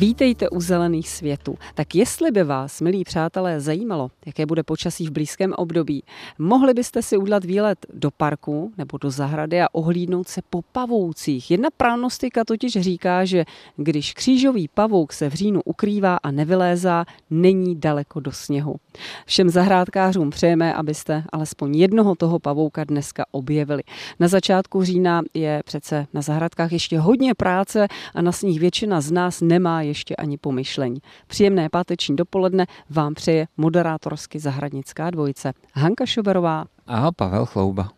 Vítejte u Zelených světů. Tak jestli by vás, milí přátelé, zajímalo, jaké bude počasí v blízkém období, mohli byste si udělat výlet do parku nebo do zahrady a ohlídnout se po pavoucích. Jedna pranostika totiž říká, že když křížový pavouk se v říjnu ukrývá a nevylézá, není daleko do sněhu. Všem zahrádkářům přejeme, abyste alespoň jednoho toho pavouka dneska objevili. Na začátku října je přece na zahrádkách ještě hodně práce a na sníh většina z nás nemá ještě ani pomyšlení. Příjemné páteční dopoledne vám přeje moderátorsky zahradnická dvojice Hanka Šoberová a Pavel Chlouba.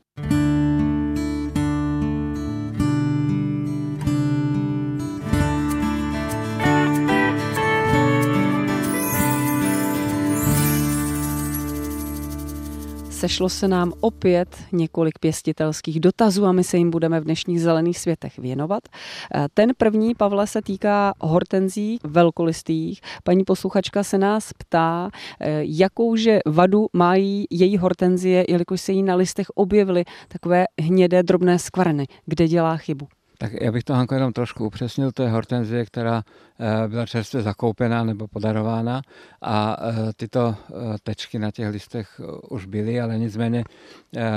Sešlo se nám opět několik pěstitelských dotazů a my se jim budeme v dnešních zelených světech věnovat. Eh, ten první, Pavle, se týká hortenzí velkolistých. Paní posluchačka se nás ptá, eh, jakouže vadu mají její hortenzie, jelikož se jí na listech objevily takové hnědé drobné skvrny, kde dělá chybu. Tak já bych to, Hanko, jenom trošku upřesnil. To je hortenzie, která byla čerstvě zakoupená nebo podarována a eh, tyto eh, tečky na těch listech už byly, ale nicméně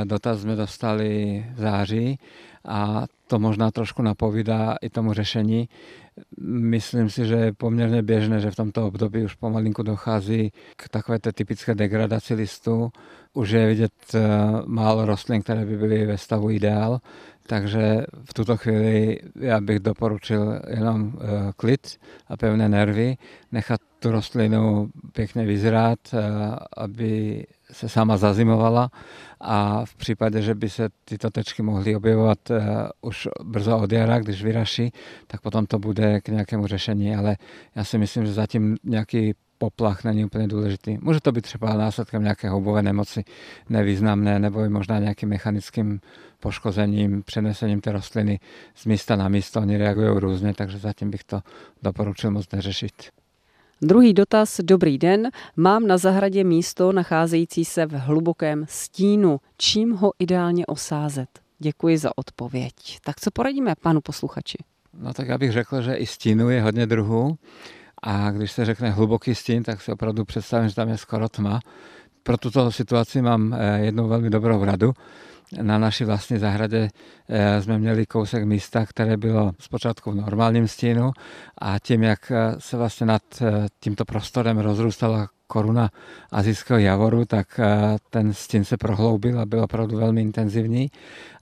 dotaz jsme dostali v září a to možná trošku napovídá i tomu řešení. Myslím si, že je poměrně běžné, že v tomto období už pomalinku dochází k takové té typické degradaci listů. Už je vidět málo rostlin, které by byly ve stavu ideál, takže v tuto chvíli já bych doporučil jenom klid a pevné nervy, nechat tu rostlinu pěkně vyzrát, uh, aby se sama zazimovala a v případě, že by se tyto tečky mohly objevovat uh, už brzo od jara, když vyraší, tak potom to bude k nějakému řešení, ale já si myslím, že zatím nějaký poplach není úplně důležitý. Může to být třeba následkem nějaké houbové nemoci nevýznamné nebo i možná nějakým mechanickým poškozením, přenesením té rostliny z místa na místo. Oni reagují různě, takže zatím bych to doporučil moc neřešit. Druhý dotaz. Dobrý den. Mám na zahradě místo nacházející se v hlubokém stínu. Čím ho ideálně osázet? Děkuji za odpověď. Tak co poradíme panu posluchači? No tak já bych řekl, že i stínu je hodně druhů. A když se řekne hluboký stín, tak si opravdu představím, že tam je skoro tma. Pro tuto situaci mám eh, jednu velmi dobrou radu na naší vlastní zahradě eh, jsme měli kousek místa, které bylo zpočátku v normálním stínu a tím, jak eh, se vlastně nad tímto prostorem rozrůstala koruna azijského javoru, tak ten stín se prohloubil a byl opravdu velmi intenzivní.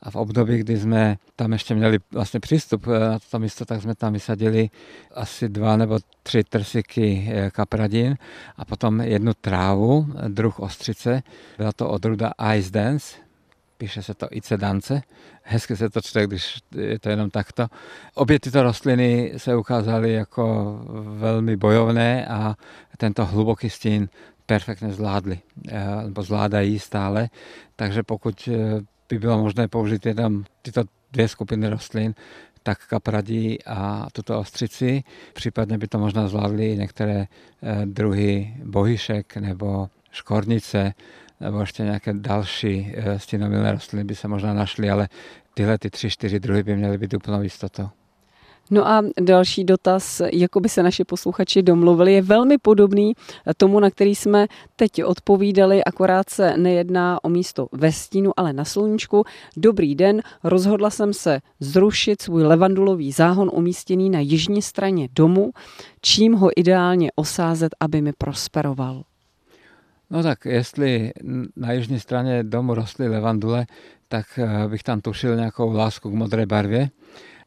A v období, kdy jsme tam ještě měli vlastně přístup na toto místo, tak jsme tam vysadili asi dva nebo tři trsiky kapradin a potom jednu trávu, druh ostřice. Byla to odruda Ice Dance, píše se to Ice Dance. Hezky se to čte, když je to jenom takto. Obě tyto rostliny se ukázaly jako velmi bojovné a tento hluboký stín perfektně zvládli, eh, nebo zvládají stále. Takže pokud eh, by bylo možné použít jenom tyto dvě skupiny rostlin, tak kapradí a tuto ostřici. Případně by to možná zvládly i některé eh, druhy bohyšek nebo škornice nebo ještě nějaké další eh, stínomilné rostliny by se možná našly, ale tyhle ty tři, čtyři druhy by měly být úplnou jistotou. No a další dotaz, jako by se naši posluchači domluvili, je velmi podobný tomu, na který jsme teď odpovídali, akorát se nejedná o místo ve stínu, ale na sluníčku. Dobrý den, rozhodla jsem se zrušit svůj levandulový záhon umístěný na jižní straně domu, čím ho ideálně osázet, aby mi prosperoval. No tak jestli na jižní straně domu rostly levandule, tak eh, bych tam tušil nějakou lásku k modré barvě.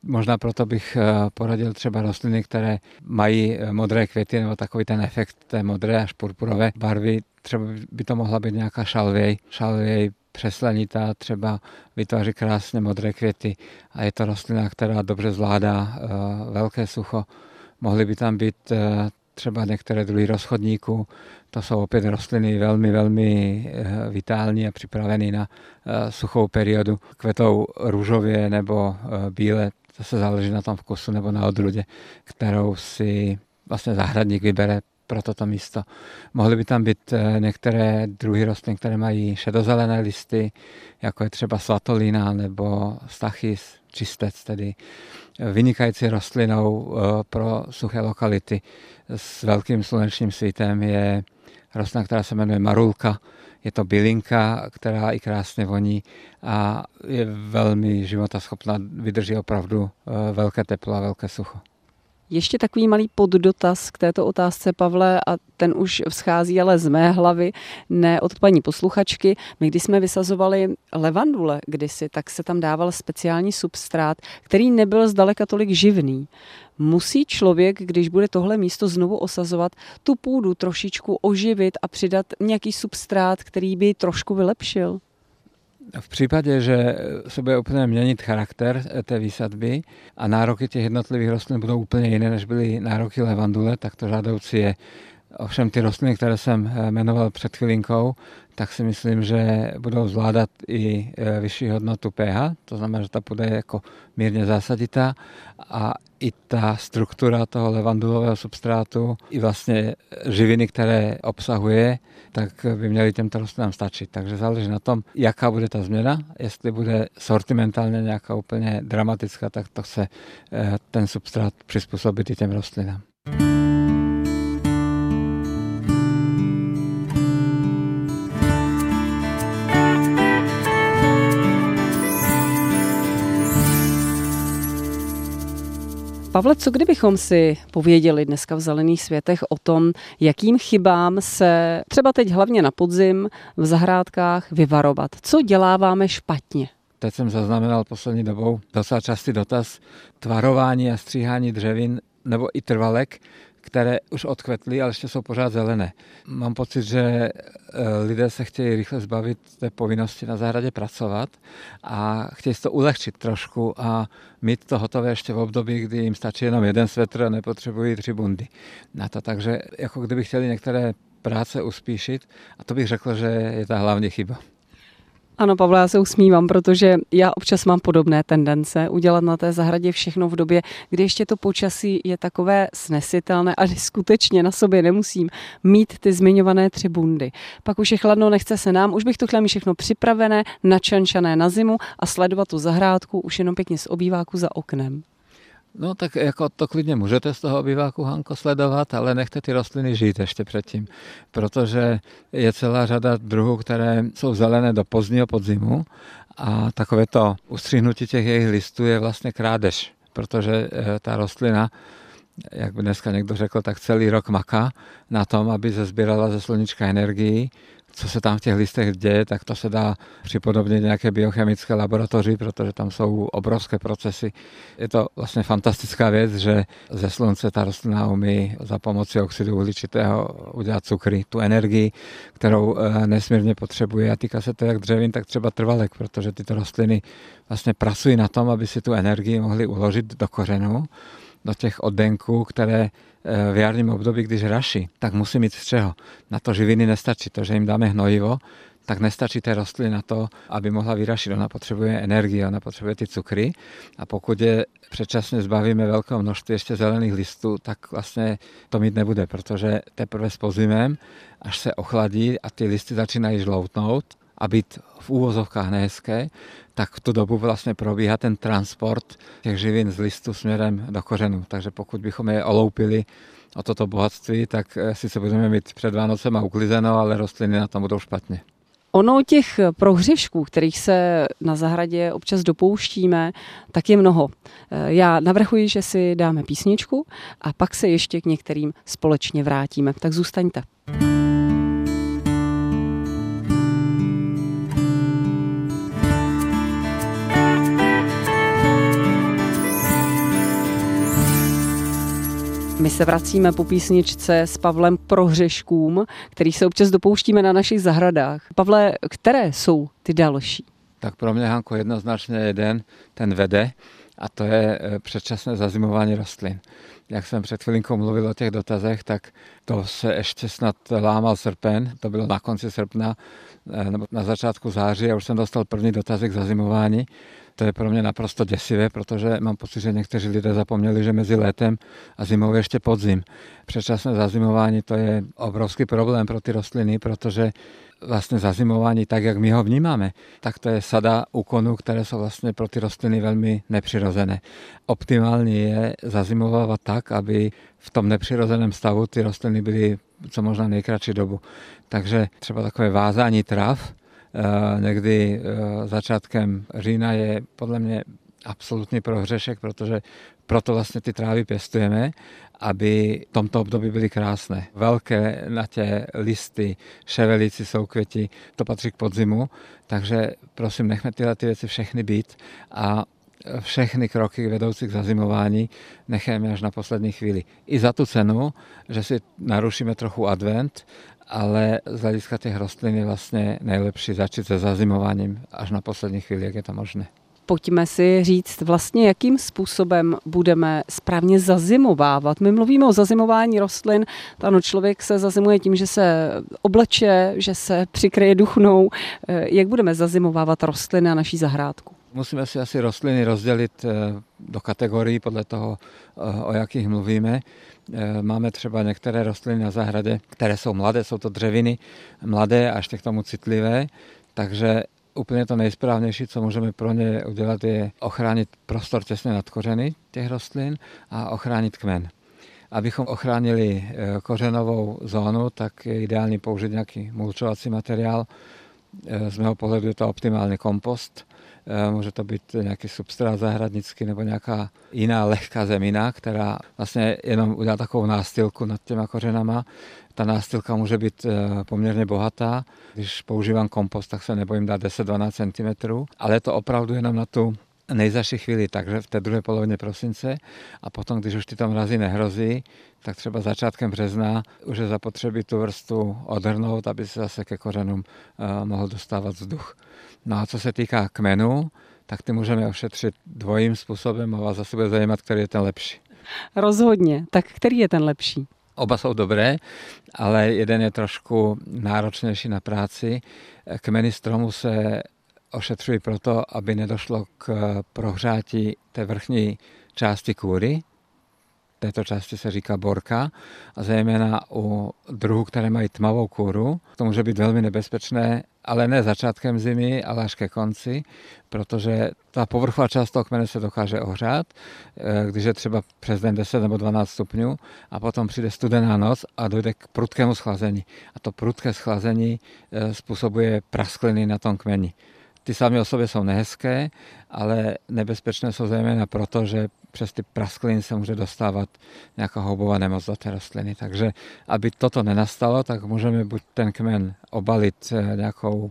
Možná proto bych eh, poradil třeba rostliny, které mají eh, modré květy nebo takový ten efekt té modré až purpurové barvy. Třeba by to mohla být nějaká šalvěj, šalvěj přeslenitá, třeba vytváří krásně modré květy a je to rostlina, která dobře zvládá velké sucho. Mohly by tam být třeba některé druhy rozchodníků. To jsou opět rostliny velmi, velmi eh, vitální a připravené na eh, suchou periodu. Kvetou růžově nebo eh, bíle, zase záleží na tom vkusu nebo na odrůdě, kterou si vlastně zahradník vybere pro toto místo. Mohly by tam být některé druhy rostlin, které mají šedozelené listy, jako je třeba svatolina nebo stachys, čistec, tedy vynikající rostlinou eh, pro suché lokality s velkým slunečním svítem je rostlina, která se jmenuje marulka. Je to bylinka, která i krásně voní a je velmi životaschopná, vydrží opravdu eh, velké teplo a velké sucho. Ještě takový malý poddotaz k této otázce, Pavle, a ten už vzchází ale z mé hlavy, ne od paní posluchačky. My, když jsme vysazovali levandule kdysi, tak se tam dával speciální substrát, který nebyl zdaleka tolik živný. Musí člověk, když bude tohle místo znovu osazovat, tu půdu trošičku oživit a přidat nějaký substrát, který by trošku vylepšil? V případě, že se bude úplně měnit charakter té výsadby a nároky těch jednotlivých rostlin budou úplně jiné, než byly nároky levandule, tak to žádoucí je. Ovšem ty rostliny, které jsem jmenoval před chvilinkou, tak si myslím, že budou zvládat i e, vyšší hodnotu pH, to znamená, že ta půda je jako mírně zásaditá a i ta struktura toho levandulového substrátu, i vlastně živiny, které obsahuje, tak by měly těmto rostlinám stačit. Takže záleží na tom, jaká bude ta změna. Jestli bude sortimentálně nějaká úplně dramatická, tak to chce e, ten substrát přizpůsobit i těm rostlinám. Pavle, co kdybychom si pověděli dneska v Zelených světech o tom, jakým chybám se třeba teď hlavně na podzim v zahrádkách vyvarovat? Co děláváme špatně? Teď jsem zaznamenal poslední dobou docela častý dotaz tvarování a stříhání dřevin nebo i trvalek, které už odkvetly, ale ještě jsou pořád zelené. Mám pocit, že eh, lidé se chtějí rychle zbavit té povinnosti na zahradě pracovat a chtějí to ulehčit trošku a mít to hotové ještě v období, kdy jim stačí jenom jeden svetr a nepotřebují tři bundy na to. Takže jako kdyby chtěli některé práce uspíšit a to bych řekl, že je ta hlavní chyba. Ano, Pavle, já se usmívám, protože já občas mám podobné tendence udělat na té zahradě všechno v době, kdy ještě to počasí je takové snesitelné a skutečně na sobě nemusím mít ty zmiňované tři bundy. Pak už je chladno, nechce se nám, už bych to chtěla mít všechno připravené, načančané na zimu a sledovat tu zahrádku už jenom pěkně z obýváku za oknem. No tak jako to klidně můžete z toho obyváku Hanko sledovat, ale nechte ty rostliny žít ještě předtím, protože je celá řada druhů, které jsou zelené do pozdního podzimu a takové to ustřihnutí těch jejich listů je vlastně krádež, protože eh, ta rostlina jak by dneska někdo řekl, tak celý rok maká na tom, aby se sbírala ze sluníčka energii co se tam v těch listech děje, tak to se dá připodobnit nějaké biochemické laboratoři, protože tam jsou obrovské procesy. Je to vlastně fantastická věc, že ze slunce ta rostlina umí za pomoci oxidu uhličitého udělat cukry, tu energii, kterou eh, nesmírně potřebuje. A týká se to jak dřevin, tak třeba trvalek, protože tyto rostliny vlastně pracují na tom, aby si tu energii mohli uložit do kořenů do těch oddenků, které eh, v jarním období, když raší, tak musí mít z čeho. Na to živiny nestačí. To, že jim dáme hnojivo, tak nestačí té rostliny na to, aby mohla vyrašit. Ona potřebuje energii, ona potřebuje ty cukry a pokud je předčasně zbavíme velkého množství ještě zelených listů, tak vlastně to mít nebude, protože teprve s pozimem, až se ochladí a ty listy začínají žloutnout a být v úvozovkách nehezké, tak v tu dobu vlastně probíhá ten transport těch živin z listu směrem do kořenů. Takže pokud bychom je oloupili o toto bohatství, tak eh, sice budeme mít před Vánocem a uklizeno, ale rostliny na tom budou špatně. Ono těch prohřešků, kterých se na zahradě občas dopouštíme, tak je mnoho. Eh, já navrhuji, že si dáme písničku a pak se ještě k některým společně vrátíme. Tak zůstaňte. My se vracíme po písničce s Pavlem Prohřeškům, který se občas dopouštíme na našich zahradách. Pavle, které jsou ty další? Tak pro mě, Hanko, jednoznačně jeden, ten vede, a to je e, předčasné zazimování rostlin. Jak jsem před chvilinkou mluvil o těch dotazech, tak to se ještě snad lámal srpen, to bylo na konci srpna e, nebo na začátku září a už jsem dostal první dotazek zazimování To je pro mě naprosto děsivé, protože mám pocit, že někteří lidé zapomněli, že mezi létem a zimou je ještě podzim. Předčasné zazimování to je obrovský problém pro ty rostliny, protože vlastně zazimování tak, jak my ho vnímáme, tak to je sada úkonů, které jsou vlastně pro ty rostliny velmi nepřirozené. Optimální je zazimovávat tak, aby v tom nepřirozeném stavu ty rostliny byly co možná nejkratší dobu. Takže třeba takové vázání trav, někdy eh, začátkem října je podle mě absolutní prohřešek, protože proto vlastně ty trávy pěstujeme, aby v tomto období byly krásné. Velké natě listy, ševelici, soukvěti, to patří k podzimu, takže prosím, nechme tyhle ty věci všechny být a všechny kroky vedoucí k zazimování necháme až na poslední chvíli. I za tu cenu, že si narušíme trochu advent, ale z hlediska těch rostlin je vlastně nejlepší začít se zazimováním až na poslední chvíli, jak je to možné pojďme si říct vlastně, jakým způsobem budeme správně zazimovávat. My mluvíme o zazimování rostlin, ano, člověk se zazimuje tím, že se obleče, že se přikryje duchnou. Eh, jak budeme zazimovávat rostliny na naší zahrádku? Musíme si asi rostliny rozdělit eh, do kategorií podle toho, eh, o jakých mluvíme. Máme třeba některé rostliny na zahradě, které jsou mladé, jsou to dřeviny, mladé a ještě k tomu citlivé, takže úplně to nejsprávnější, co můžeme pro ně udělat, je ochránit prostor těsně nad kořeny těch rostlin a ochránit kmen. Abychom ochránili eh, kořenovou zónu, tak je ideální použít nějaký mulčovací materiál. Eh, z mého pohledu je to optimální kompost. Eh, může to být nějaký substrát zahradnický nebo nějaká jiná lehká zemina, která vlastně jenom udělá takovou nástylku nad těma kořenama ta nástylka může být eh, poměrně bohatá. Když používám kompost, tak se nebojím dát 10-12 cm, ale je to opravdu jenom na tu nejzaší chvíli, takže v té druhé polovině prosince a potom, když už ty tam mrazy nehrozí, tak třeba začátkem března už je zapotřebí tu vrstu odhrnout, aby se zase ke kořenům uh, mohl dostávat vzduch. No a co se týká kmenů, tak ty můžeme ošetřit dvojím způsobem a vás zase bude zajímat, který je ten lepší. Rozhodně. Tak který je ten lepší? Oba jsou dobré, ale jeden je trošku náročnější na práci. Kmeny stromu se ošetřují proto, aby nedošlo k prohřátí té vrchní části kůry, této části se říká borka a zejména u druhů, které mají tmavou kůru, to může být velmi nebezpečné, ale ne začátkem zimy, ale až ke konci, protože ta povrchová část toho kmene se dokáže ohřát, eh, když je třeba přes den 10 nebo 12 stupňů a potom přijde studená noc a dojde k prudkému schlazení. A to prudké schlazení eh, způsobuje praskliny na tom kmeni. Ty sami o sobě jsou nehezké, ale nebezpečné jsou zejména proto, že přes ty praskliny se může dostávat nějaká houbová nemoc do té rostliny. Takže aby toto nenastalo, tak můžeme buď ten kmen obalit eh, nějakou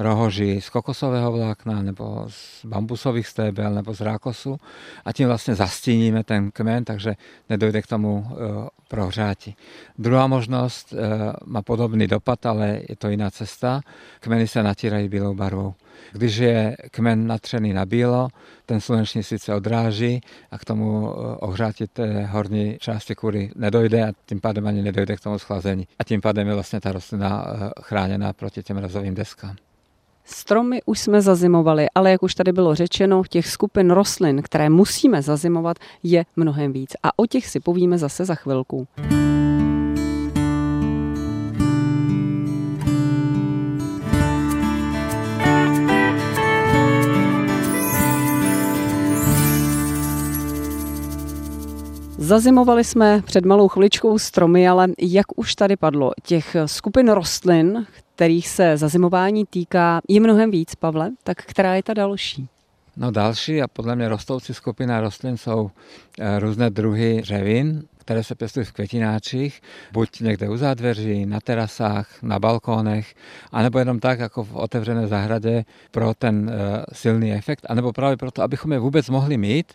rohoží z kokosového vlákna nebo z bambusových stébel nebo z rákosu a tím vlastně zastíníme ten kmen, takže nedojde k tomu uh, prohřáti. Druhá možnost uh, má podobný dopad, ale je to jiná cesta. Kmeny se natírají bílou barvou. Když je kmen natřený na bílo, ten sluneční sice odráží a k tomu uh, ohřátí té horní části kůry nedojde a tím pádem ani nedojde k tomu schlazení. A tím pádem je vlastně ta rostlina chráněná proti těm razovým deskám. Stromy už jsme zazimovali, ale jak už tady bylo řečeno, těch skupin rostlin, které musíme zazimovat, je mnohem víc. A o těch si povíme zase za chvilku. Zazimovali jsme před malou chviličkou stromy, ale jak už tady padlo, těch skupin rostlin, kterých se zazimování týká, je mnohem víc, Pavle. Tak která je ta další? No další a podle mě rostoucí skupina rostlin jsou eh, různé druhy dřevin, které se pěstují v květináčích, buď někde u zádveří, na terasách, na balkónech, anebo jenom tak, jako v otevřené zahradě pro ten uh, silný efekt, anebo právě proto, abychom je vůbec mohli mít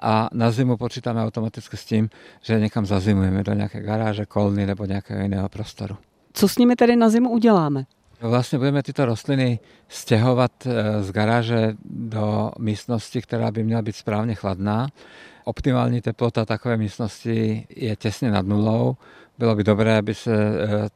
a na zimu počítáme automaticky s tím, že někam zazimujeme do nějaké garáže, kolny nebo nějakého jiného prostoru. Co s nimi tedy na zimu uděláme? Vlastně budeme tyto rostliny stěhovat eh, z garáže do místnosti, která by měla být správně chladná. Optimální teplota takové místnosti je těsně nad nulou. Bylo by dobré, aby se eh,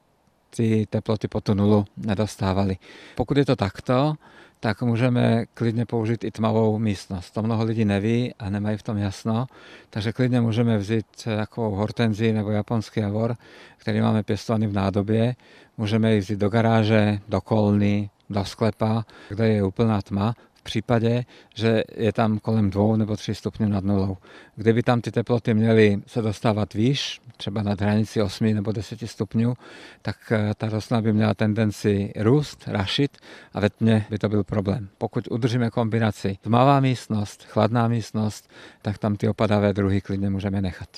ty teploty po tu nulu nedostávaly. Pokud je to takto, tak můžeme klidně použít i tmavou místnost. To mnoho lidí neví a nemají v tom jasno, takže klidně můžeme vzít takovou hortenzi nebo japonský javor, který máme pěstovaný v nádobě. Můžeme ji vzít do garáže, do kolny, do sklepa, kde je úplná tma v případě, že je tam kolem dvou nebo tři stupňů nad nulou. Kdyby tam ty teploty měly se dostávat výš, třeba nad hranici 8 nebo 10 stupňů, tak eh, ta rostlina by měla tendenci růst, rašit a ve tmě by to byl problém. Pokud udržíme kombinaci tmavá místnost, chladná místnost, tak tam ty opadavé druhy klidně můžeme nechat.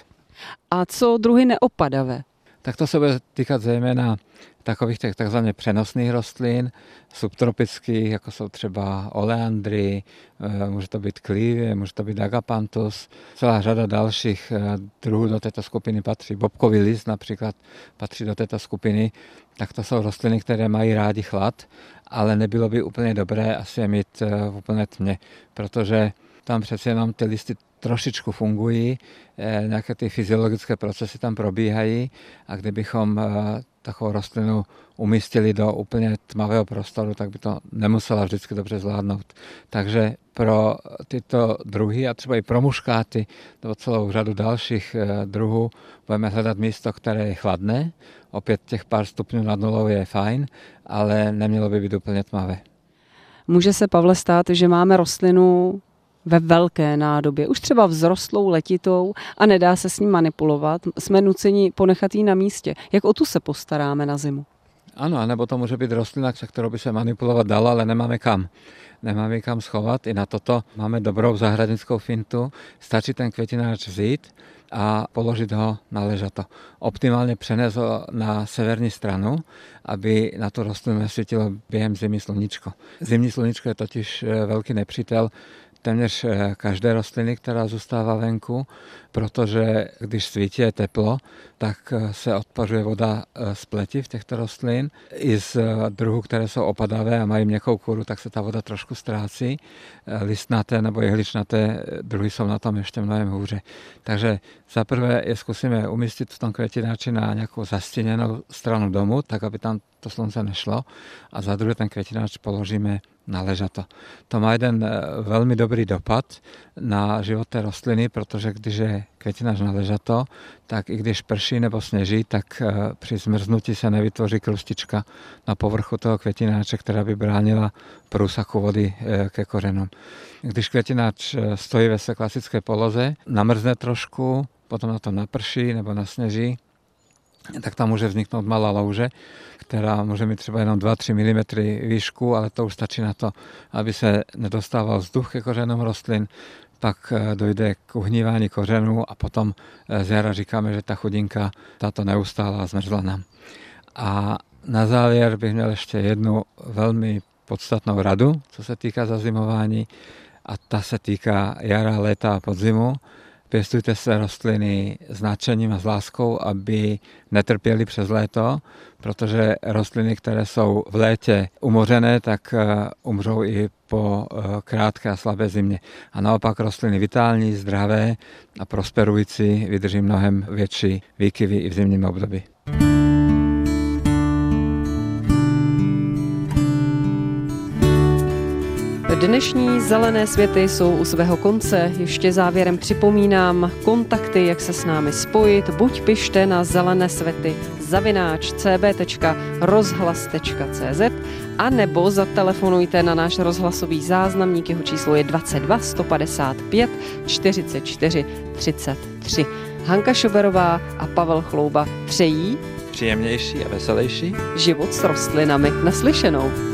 A co druhy neopadavé? Tak to se bude týkat zejména takových těch takzvaně přenosných rostlin, subtropických, jako jsou třeba oleandry, eh, může to být klívě, může to být agapanthus. Celá řada dalších eh, druhů do této skupiny patří. Bobkový list například patří do této skupiny. Tak to jsou rostliny, které mají rádi chlad, ale nebylo by úplně dobré asi je mít eh, v úplné tmě, protože tam přece jenom ty listy trošičku fungují, nějaké ty fyziologické procesy tam probíhají a kdybychom takovou rostlinu umístili do úplně tmavého prostoru, tak by to nemusela vždycky dobře zvládnout. Takže pro tyto druhy a třeba i pro muškáty nebo celou řadu dalších eh, druhů budeme hledat místo, které je chladné. Opět těch pár stupňů nad nulou je fajn, ale nemělo by být úplně tmavé. Může se, Pavle, stát, že máme rostlinu ve velké nádobě, už třeba vzrostlou letitou a nedá se s ním manipulovat, jsme nuceni ponechat ji na místě. Jak o tu se postaráme na zimu? Ano, nebo to může být rostlina, se kterou by se manipulovat dala, ale nemáme kam. Nemáme kam schovat. I na toto máme dobrou zahradnickou fintu. Stačí ten květináč vzít a položit ho na ležato. Optimálně přenést ho na severní stranu, aby na tu rostlinu nesvítilo během zimy sluníčko. Zimní sluníčko je totiž eh, velký nepřítel téměř eh, každé rostliny, která zůstává venku, protože když svítí je teplo, tak eh, se odpařuje voda z pleti v těchto rostlin. I z druhů, které jsou opadavé a mají měkkou kůru, tak se ta voda trošku ztrácí. Listnaté nebo jehličnaté druhy jsou na tom ještě mnohem hůře. Takže zaprvé je zkusíme umístit v tom květináči na nějakou zastěněnou stranu domu, tak aby tam to slunce nešlo. A za druhé ten květináč položíme na ležato. To má jeden eh, velmi dobrý dopad na život té rostliny, protože když je květinář na ležato, tak i když prší nebo sněží, tak eh, při zmrznutí se nevytvoří krustička na povrchu toho květináče, která by bránila průsaku vody eh, ke kořenům. Když květináč stojí ve své klasické poloze, namrzne trošku, potom na to naprší nebo nasněží, tak tam může vzniknout malá louže, která může mít třeba jenom 2-3 mm výšku, ale to už stačí na to, aby se nedostával vzduch ke kořenům rostlin, pak eh, dojde k uhnívání kořenů a potom eh, z jara říkáme, že ta chudinka tato neustála zmrzla nám. A na závěr bych měl ještě jednu velmi podstatnou radu, co se týká zazimování a ta se týká jara, léta a podzimu pěstujte se rostliny s nadšením a s láskou, aby netrpěly přes léto, protože rostliny, které jsou v létě umořené, tak eh, umřou i po eh, krátké a slabé zimě. A naopak rostliny vitální, zdravé a prosperující vydrží mnohem větší výkyvy i v zimním období. Dnešní zelené světy jsou u svého konce. Ještě závěrem připomínám kontakty, jak se s námi spojit. Buď pište na zelené světy zavináč cb.rozhlas.cz a nebo zatelefonujte na náš rozhlasový záznamník, jeho číslo je 22 155 44 33. Hanka Šoberová a Pavel Chlouba přejí příjemnější a veselější život s rostlinami naslyšenou.